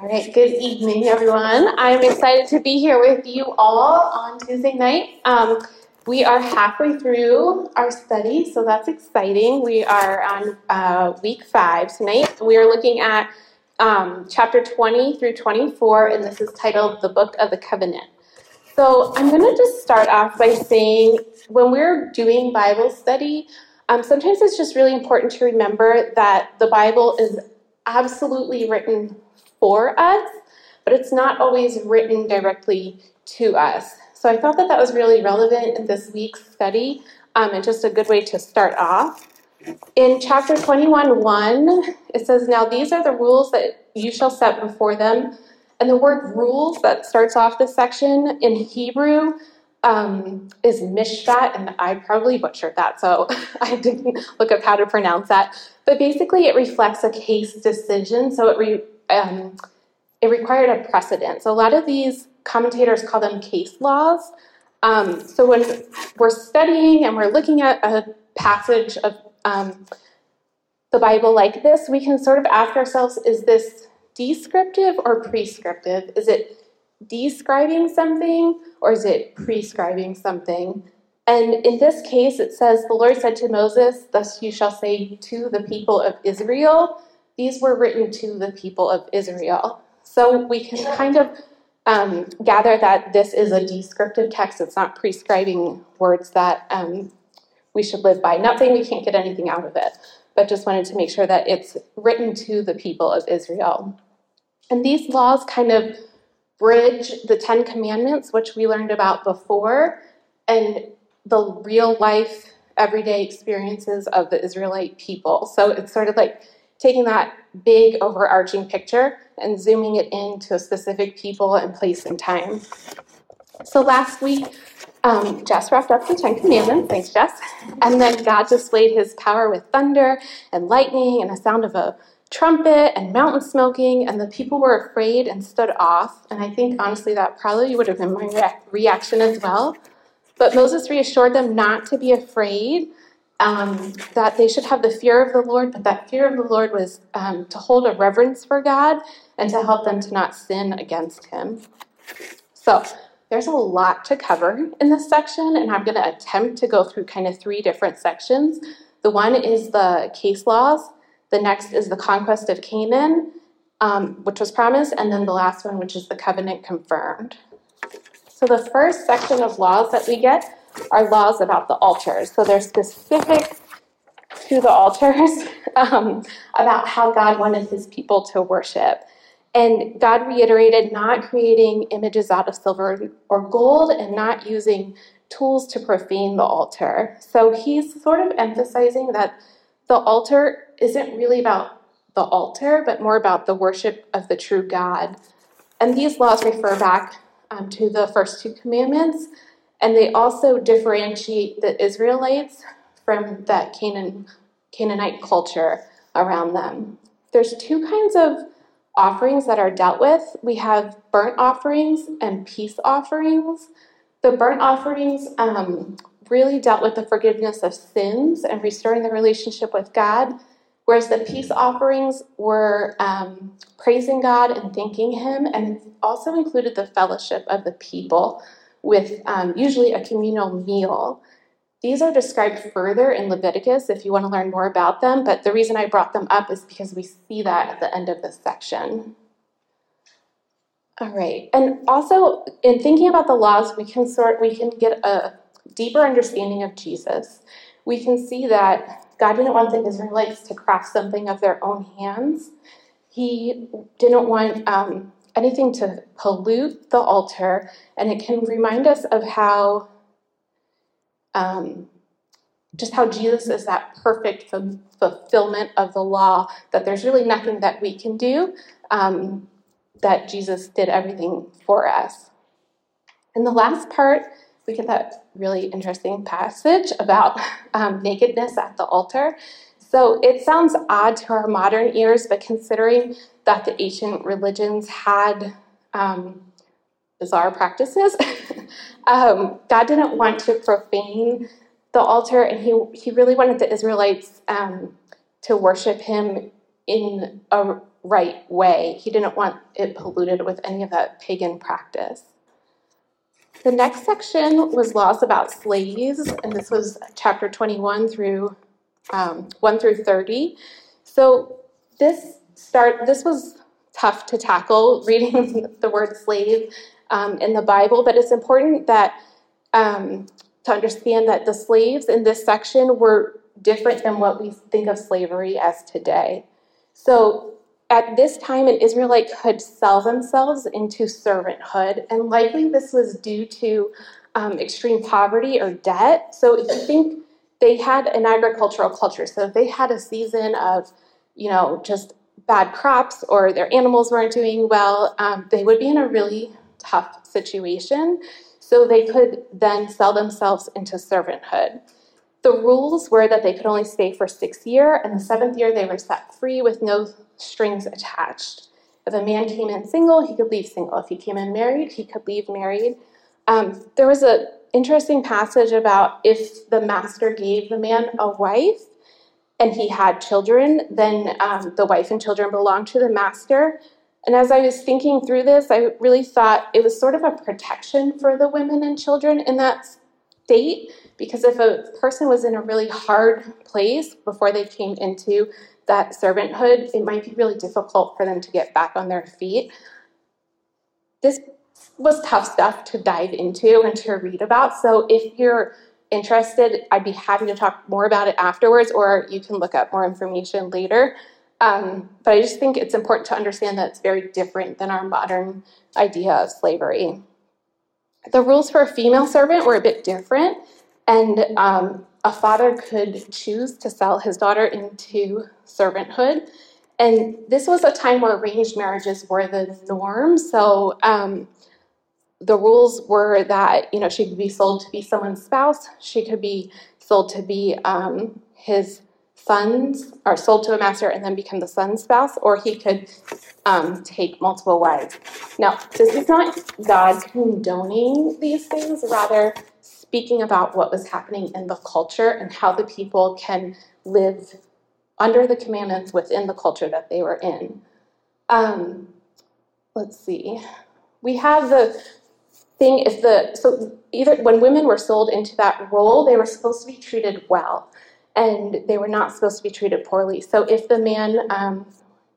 All right, good evening, everyone. I'm excited to be here with you all on Tuesday night. Um, we are halfway through our study, so that's exciting. We are on uh, week five tonight. We are looking at um, chapter 20 through 24, and this is titled The Book of the Covenant. So I'm going to just start off by saying when we're doing Bible study, um, sometimes it's just really important to remember that the Bible is absolutely written for us, but it's not always written directly to us. So I thought that that was really relevant in this week's study um, and just a good way to start off. In chapter 21 1, it says, Now these are the rules that you shall set before them. And the word rules that starts off this section in Hebrew um, is mishpat, and I probably butchered that, so I didn't look up how to pronounce that. But basically, it reflects a case decision, so it re, um, it required a precedent. So a lot of these commentators call them case laws. Um, so when we're studying and we're looking at a passage of um, the Bible like this, we can sort of ask ourselves: Is this descriptive or prescriptive? Is it describing something or is it prescribing something? And in this case, it says, The Lord said to Moses, Thus you shall say to the people of Israel. These were written to the people of Israel. So we can kind of um, gather that this is a descriptive text. It's not prescribing words that um, we should live by. Not saying we can't get anything out of it, but just wanted to make sure that it's written to the people of Israel. And these laws kind of bridge the Ten Commandments, which we learned about before, and the real life, everyday experiences of the Israelite people. So it's sort of like taking that big overarching picture and zooming it into a specific people and place and time. So last week, um, Jess wrapped up the Ten Commandments. Thanks, Jess. And then God displayed his power with thunder and lightning and the sound of a trumpet and mountain smoking, and the people were afraid and stood off. And I think, honestly, that probably would have been my re- reaction as well. But Moses reassured them not to be afraid, um, that they should have the fear of the Lord, but that fear of the Lord was um, to hold a reverence for God and to help them to not sin against Him. So, there's a lot to cover in this section, and I'm going to attempt to go through kind of three different sections. The one is the case laws, the next is the conquest of Canaan, um, which was promised, and then the last one, which is the covenant confirmed. So the first section of laws that we get are laws about the altars. So they're specific to the altars um, about how God wanted his people to worship. And God reiterated not creating images out of silver or gold and not using tools to profane the altar. So he's sort of emphasizing that the altar isn't really about the altar, but more about the worship of the true God. And these laws refer back um, to the first two commandments, and they also differentiate the Israelites from that Canaan, Canaanite culture around them. There's two kinds of offerings that are dealt with. We have burnt offerings and peace offerings. The burnt offerings um, really dealt with the forgiveness of sins and restoring the relationship with God, whereas the peace offerings were um, praising God and thanking Him, and also included the fellowship of the people with um, usually a communal meal. These are described further in Leviticus if you want to learn more about them, but the reason I brought them up is because we see that at the end of this section. All right, and also in thinking about the laws, we can sort we can get a deeper understanding of Jesus, we can see that God didn't want the Israelites to craft something of their own hands. He didn't want um, anything to pollute the altar, and it can remind us of how, um, just how Jesus is that perfect f- fulfillment of the law, that there's really nothing that we can do, um, that Jesus did everything for us. And the last part we get that really interesting passage about um, nakedness at the altar. So it sounds odd to our modern ears, but considering that the ancient religions had um, bizarre practices, um, God didn't want to profane the altar, and He He really wanted the Israelites um, to worship Him in a right way. He didn't want it polluted with any of that pagan practice. The next section was laws about slaves, and this was chapter 21 through um, 1 through 30. So this start this was tough to tackle reading the word slave um, in the Bible, but it's important that um, to understand that the slaves in this section were different than what we think of slavery as today. So at this time, an Israelite could sell themselves into servanthood, and likely this was due to um, extreme poverty or debt. So if you think they had an agricultural culture, so if they had a season of, you know, just bad crops or their animals weren't doing well, um, they would be in a really tough situation. So they could then sell themselves into servanthood. The rules were that they could only stay for six years, and the seventh year they were set free with no strings attached. If a man came in single, he could leave single. If he came in married, he could leave married. Um, there was an interesting passage about if the master gave the man a wife and he had children, then um, the wife and children belonged to the master. And as I was thinking through this, I really thought it was sort of a protection for the women and children in that state, because if a person was in a really hard place before they came into that servanthood, it might be really difficult for them to get back on their feet. This was tough stuff to dive into and to read about. So if you're interested, I'd be happy to talk more about it afterwards, or you can look up more information later. Um, but I just think it's important to understand that it's very different than our modern idea of slavery. The rules for a female servant were a bit different, and um, a father could choose to sell his daughter into servanthood. And this was a time where arranged marriages were the norm. So um, the rules were that you know she could be sold to be someone's spouse, she could be sold to be um, his son's, or sold to a master and then become the son's spouse, or he could um, take multiple wives. Now, this is not God condoning these things, rather speaking about what was happening in the culture and how the people can live under the commandments within the culture that they were in. Um, let's see. We have the thing if the so either when women were sold into that role, they were supposed to be treated well, and they were not supposed to be treated poorly. So if the man um,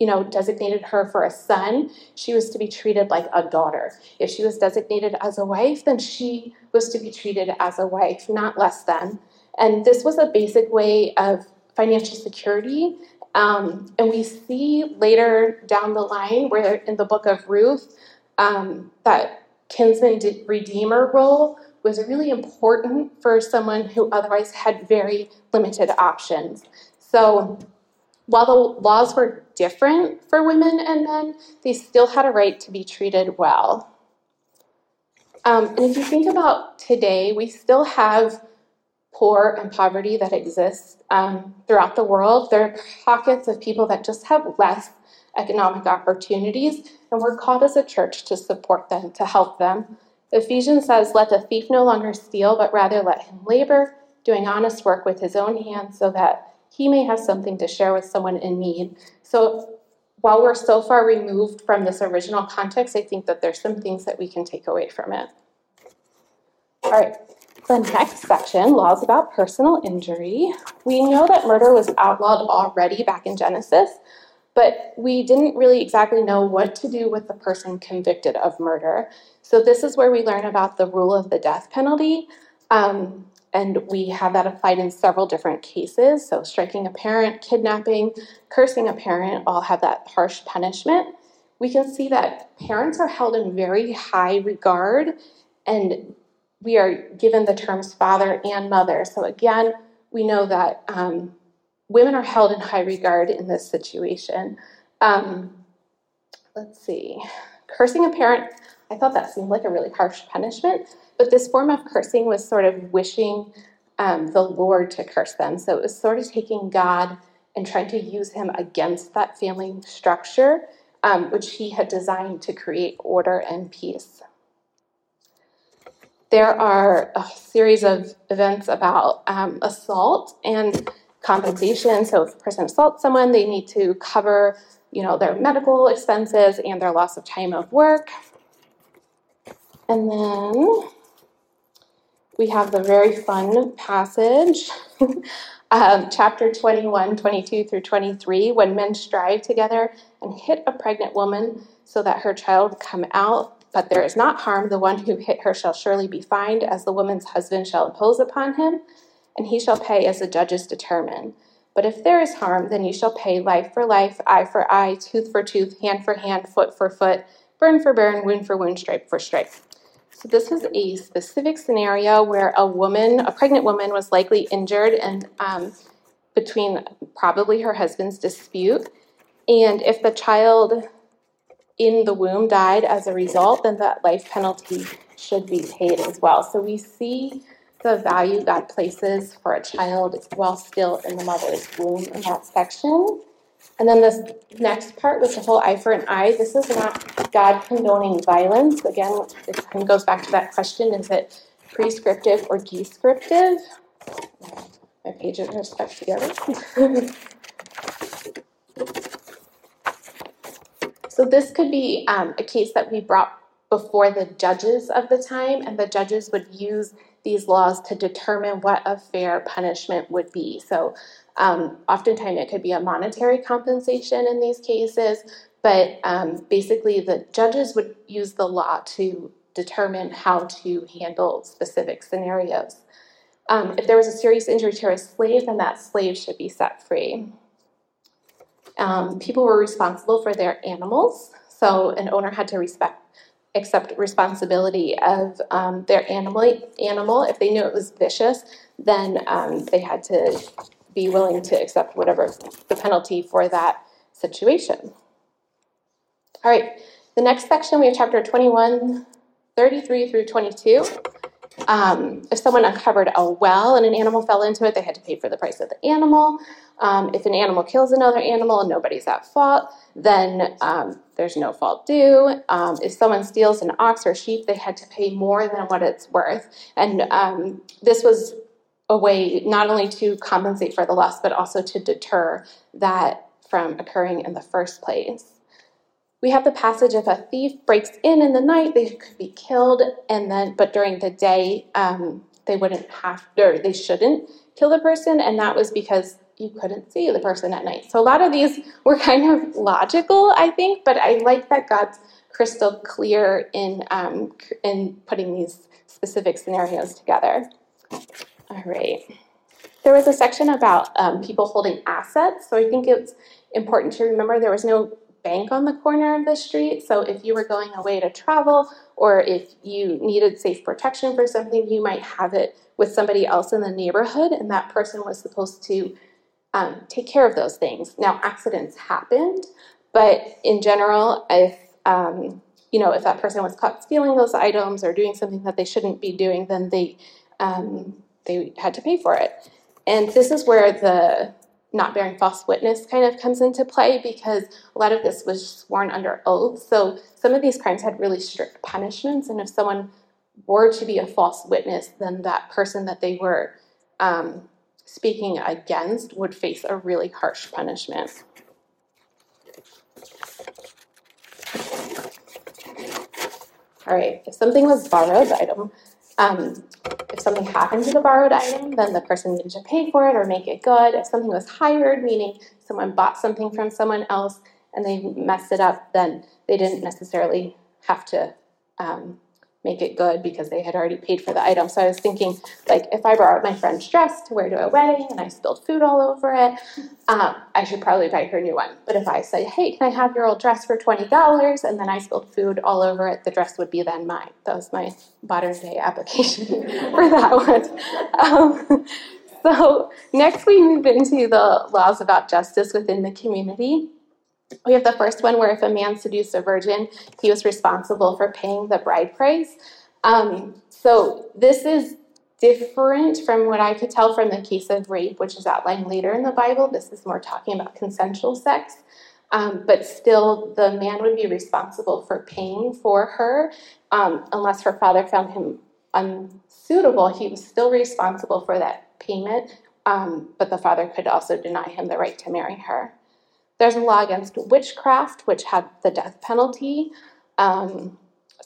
you know, designated her for a son, she was to be treated like a daughter. If she was designated as a wife, then she was to be treated as a wife, not less than. And this was a basic way of financial security. Um, and we see later down the line, where in the book of Ruth, um, that kinsman redeemer role was really important for someone who otherwise had very limited options. So while the laws were different for women and men, they still had a right to be treated well. Um, and if you think about today, we still have poor and poverty that exists um, throughout the world. There are pockets of people that just have less economic opportunities, and we're called as a church to support them, to help them. Ephesians says, Let the thief no longer steal, but rather let him labor, doing honest work with his own hands, so that he may have something to share with someone in need. So while we're so far removed from this original context, I think that there's some things that we can take away from it. All right, the next section, laws about personal injury. We know that murder was outlawed already back in Genesis, but we didn't really exactly know what to do with the person convicted of murder. So this is where we learn about the rule of the death penalty. Um, and we have that applied in several different cases. So, striking a parent, kidnapping, cursing a parent all have that harsh punishment. We can see that parents are held in very high regard, and we are given the terms father and mother. So, again, we know that um, women are held in high regard in this situation. Um, let's see. Cursing a parent, I thought that seemed like a really harsh punishment. But this form of cursing was sort of wishing um, the Lord to curse them. So it was sort of taking God and trying to use him against that family structure, um, which he had designed to create order and peace. There are a series of events about um, assault and compensation. So if a person assaults someone, they need to cover you know, their medical expenses and their loss of time of work. And then we have the very fun passage, um, chapter 21, 22 through 23, when men strive together and hit a pregnant woman so that her child come out, but there is not harm. The one who hit her shall surely be fined, as the woman's husband shall impose upon him, and he shall pay as the judges determine. But if there is harm, then you shall pay life for life, eye for eye, tooth for tooth, hand for hand, foot for foot, burn for burn, wound for wound, stripe for stripe. So this was a specific scenario where a woman, a pregnant woman, was likely injured and um, between probably her husband's dispute. And if the child in the womb died as a result, then that life penalty should be paid as well. So we see the value God places for a child while still in the mother's womb in that section. And then this next part with the whole eye for an eye, this is not God condoning violence. Again, it kind of goes back to that question is it prescriptive or descriptive? My pages are stuck together. so this could be um, a case that we brought before the judges of the time, and the judges would use these laws to determine what a fair punishment would be. So um, oftentimes it could be a monetary compensation in these cases, but um, basically the judges would use the law to determine how to handle specific scenarios. Um, if there was a serious injury to a slave, then that slave should be set free. Um, people were responsible for their animals, so an owner had to respect accept responsibility of um, their animal. Animal, if they knew it was vicious, then um, they had to be willing to accept whatever the penalty for that situation. All right, the next section we have chapter 21, 33 through 22. Um, if someone uncovered a well and an animal fell into it, they had to pay for the price of the animal. Um, if an animal kills another animal and nobody's at fault, then um, there's no fault due. Um, if someone steals an ox or sheep, they had to pay more than what it's worth. And um, this was a way not only to compensate for the loss, but also to deter that from occurring in the first place. We have the passage if a thief breaks in in the night, they could be killed, and then but during the day um, they wouldn't have or they shouldn't kill the person, and that was because you couldn't see the person at night. So a lot of these were kind of logical, I think, but I like that God's crystal clear in um, in putting these specific scenarios together. All right. There was a section about um, people holding assets, so I think it's important to remember there was no bank on the corner of the street. So if you were going away to travel or if you needed safe protection for something, you might have it with somebody else in the neighborhood, and that person was supposed to um, take care of those things. Now, accidents happened, but in general, if um, you know if that person was caught stealing those items or doing something that they shouldn't be doing, then they um, they had to pay for it. And this is where the not bearing false witness kind of comes into play because a lot of this was sworn under oath. So some of these crimes had really strict punishments, and if someone were to be a false witness, then that person that they were um, speaking against would face a really harsh punishment. All right, if something was borrowed item, um, if something happened to the borrowed item, then the person needed to pay for it or make it good. If something was hired, meaning someone bought something from someone else and they messed it up, then they didn't necessarily have to um, make it good because they had already paid for the item. So I was thinking, like, if I borrowed my friend's dress to wear to a wedding and I spilled food all over it, um, I should probably buy her a new one. But if I say, hey, can I have your old dress for $20? And then I spilled food all over it, the dress would be then mine. That was my modern day application for that one. Um, so next we move into the laws about justice within the community. We have the first one where if a man seduced a virgin, he was responsible for paying the bride price. Um, so this is different from what I could tell from the case of rape, which is outlined later in the Bible. This is more talking about consensual sex. Um, but still, the man would be responsible for paying for her um, unless her father found him unsuitable. He was still responsible for that payment, um, but the father could also deny him the right to marry her. There's a law against witchcraft, which had the death penalty. Um,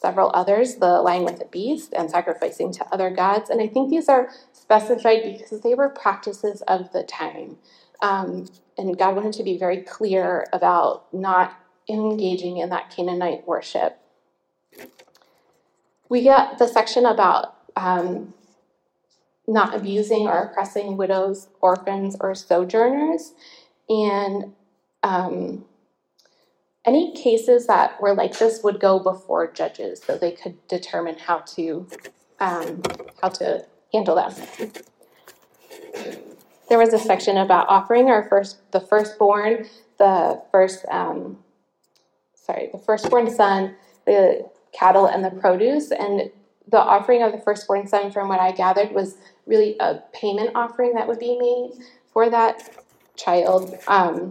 several others, the lying with the beast and sacrificing to other gods. And I think these are specified because they were practices of the time. Um, and God wanted to be very clear about not engaging in that Canaanite worship. We get the section about um, not abusing or oppressing widows, orphans, or sojourners. And um, any cases that were like this would go before judges so they could determine how to um, how to handle them. There was a section about offering our first the firstborn, the first um, sorry, the firstborn son, the cattle and the produce, and the offering of the firstborn son, from what I gathered, was really a payment offering that would be made for that child. Um,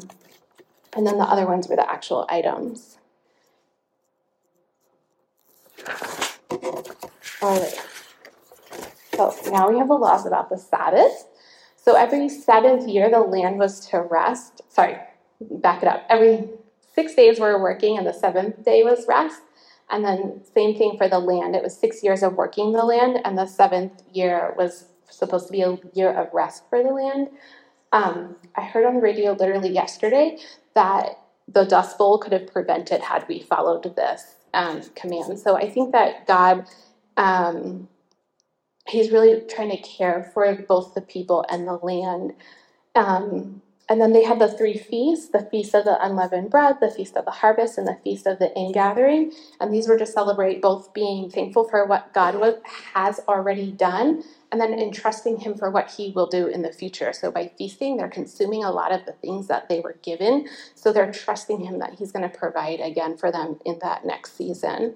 and then the other ones were the actual items. All right. So now we have the laws about the Sabbath. So every seventh year, the land was to rest. Sorry, back it up. Every six days were working, and the seventh day was rest. And then same thing for the land. It was six years of working the land, and the seventh year was supposed to be a year of rest for the land. Um, I heard on the radio literally yesterday that the Dust Bowl could have prevented had we followed this um, command. So I think that God, um, He's really trying to care for both the people and the land. Um, and then they had the three feasts the Feast of the Unleavened Bread, the Feast of the Harvest, and the Feast of the Ingathering. And these were to celebrate both being thankful for what God was, has already done and then entrusting Him for what He will do in the future. So by feasting, they're consuming a lot of the things that they were given. So they're trusting Him that He's going to provide again for them in that next season.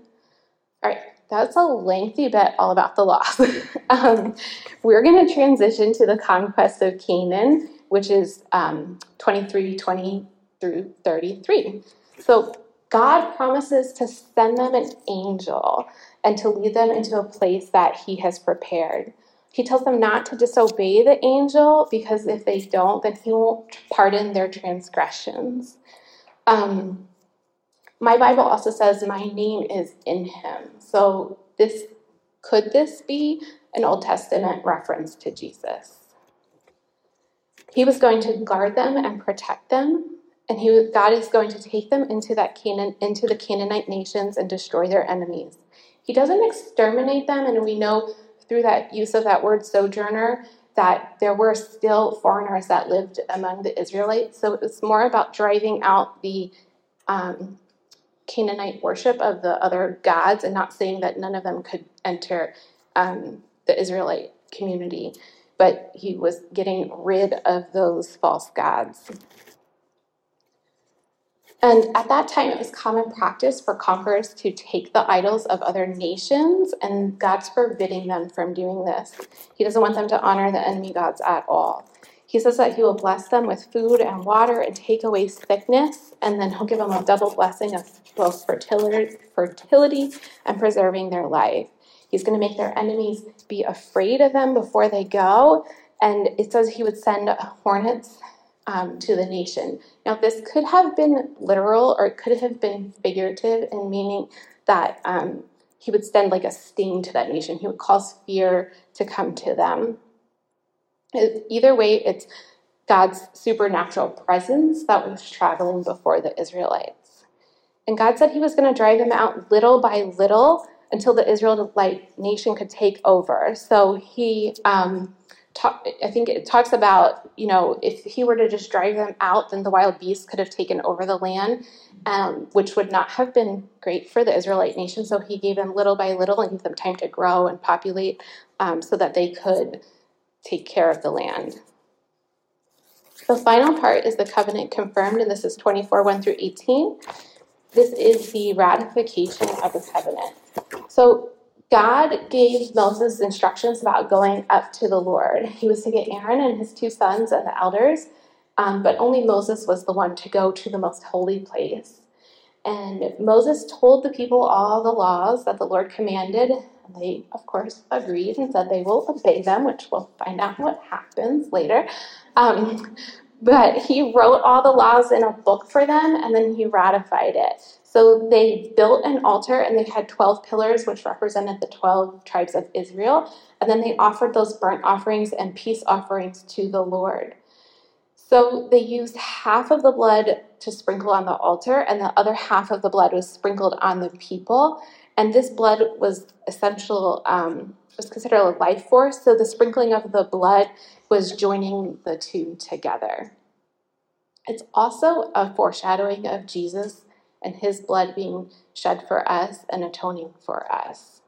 All right, that's a lengthy bit all about the loss. um, we're going to transition to the conquest of Canaan which is um, 23, 20 through 33. So God promises to send them an angel and to lead them into a place that He has prepared. He tells them not to disobey the angel because if they don't, then He won't pardon their transgressions. Um, my Bible also says, My name is in Him. So, this could this be an Old Testament reference to Jesus? He was going to guard them and protect them, and he, God is going to take them into that Canaan, into the Canaanite nations and destroy their enemies. He doesn't exterminate them, and we know through that use of that word sojourner that there were still foreigners that lived among the Israelites. So it was more about driving out the um, Canaanite worship of the other gods and not saying that none of them could enter um, the Israelite community but he was getting rid of those false gods. And at that time, it was common practice for conquerors to take the idols of other nations, and God's forbidding them from doing this. He doesn't want them to honor the enemy gods at all. He says that he will bless them with food and water and take away sickness, and then he'll give them a double blessing of both fertility, fertility and preserving their life. He's going to make their enemies be afraid of them before they go. And it says he would send hornets um, to the nation. Now, this could have been literal or it could have been figurative in meaning that um, he would send like a sting to that nation. He would cause fear to come to them. Either way, it's God's supernatural presence that was traveling before the Israelites. And God said he was going to drive them out little by little until the Israelite nation could take over. So he, um, I think it talks about, you know, if he were to just drive them out, then the wild beasts could have taken over the land, um, which would not have been great for the Israelite nation. So he gave them little by little and gave them time to grow and populate um, so that they could take care of the land. The final part is the covenant confirmed, and this is 24 1 through 18. This is the ratification of the covenant. So God gave Moses instructions about going up to the Lord. He was to get Aaron and his two sons and the elders, um, but only Moses was the one to go to the most holy place. And Moses told the people all the laws that the Lord commanded. And they, of course, agreed and said they will obey them, which we'll find out what happens later. Um, but he wrote all the laws in a book for them and then he ratified it. So they built an altar and they had 12 pillars, which represented the 12 tribes of Israel. And then they offered those burnt offerings and peace offerings to the Lord. So they used half of the blood to sprinkle on the altar, and the other half of the blood was sprinkled on the people. And this blood was essential, um, was considered a life force. So the sprinkling of the blood was joining the two together. It's also a foreshadowing of Jesus and his blood being shed for us and atoning for us.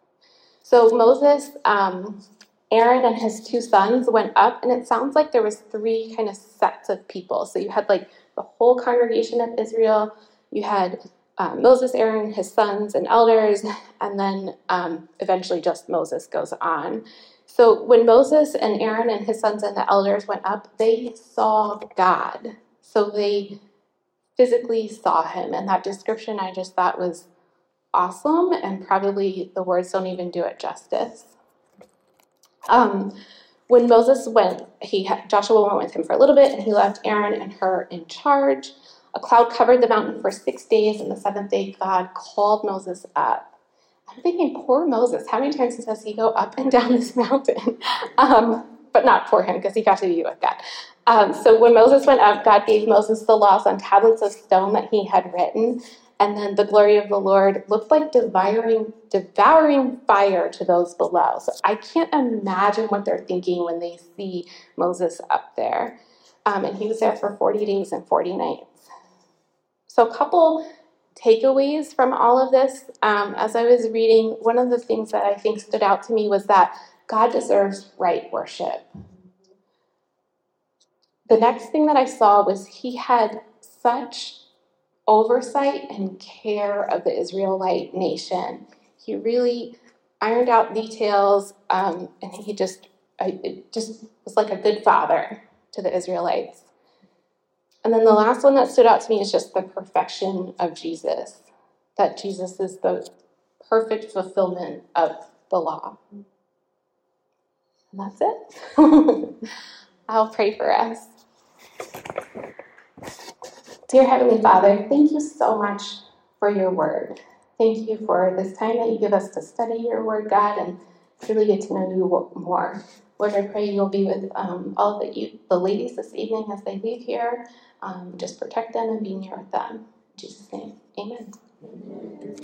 So Moses, um, Aaron and his two sons went up, and it sounds like there was three kind of sets of people. So you had like the whole congregation of Israel, you had um, Moses, Aaron, his sons, and elders, and then um, eventually just Moses goes on. So when Moses and Aaron and his sons and the elders went up, they saw God. So they physically saw him. And that description I just thought was awesome, and probably the words don't even do it justice. Um, when Moses went, he Joshua went with him for a little bit, and he left Aaron and Hur in charge. A cloud covered the mountain for six days, and the seventh day God called Moses up. I'm thinking, poor Moses. How many times does he go up and down this mountain? Um, but not for him, because he got to be with God. Um, so when Moses went up, God gave Moses the laws on tablets of stone that he had written. And then the glory of the Lord looked like devouring, devouring fire to those below. So I can't imagine what they're thinking when they see Moses up there. Um, and he was there for 40 days and 40 nights. So, a couple takeaways from all of this. Um, as I was reading, one of the things that I think stood out to me was that God deserves right worship. The next thing that I saw was he had such oversight and care of the Israelite nation. He really ironed out details, um, and he just, it just was like a good father to the Israelites. And then the last one that stood out to me is just the perfection of Jesus. That Jesus is the perfect fulfillment of the law. And that's it. I'll pray for us. Dear Heavenly Father, thank you so much for your word. Thank you for this time that you give us to study your word, God, and truly get to know you more. Lord, I pray you'll be with um, all the, you, the ladies this evening as they leave here. Um, just protect them and be near with them. In Jesus' name, amen. amen.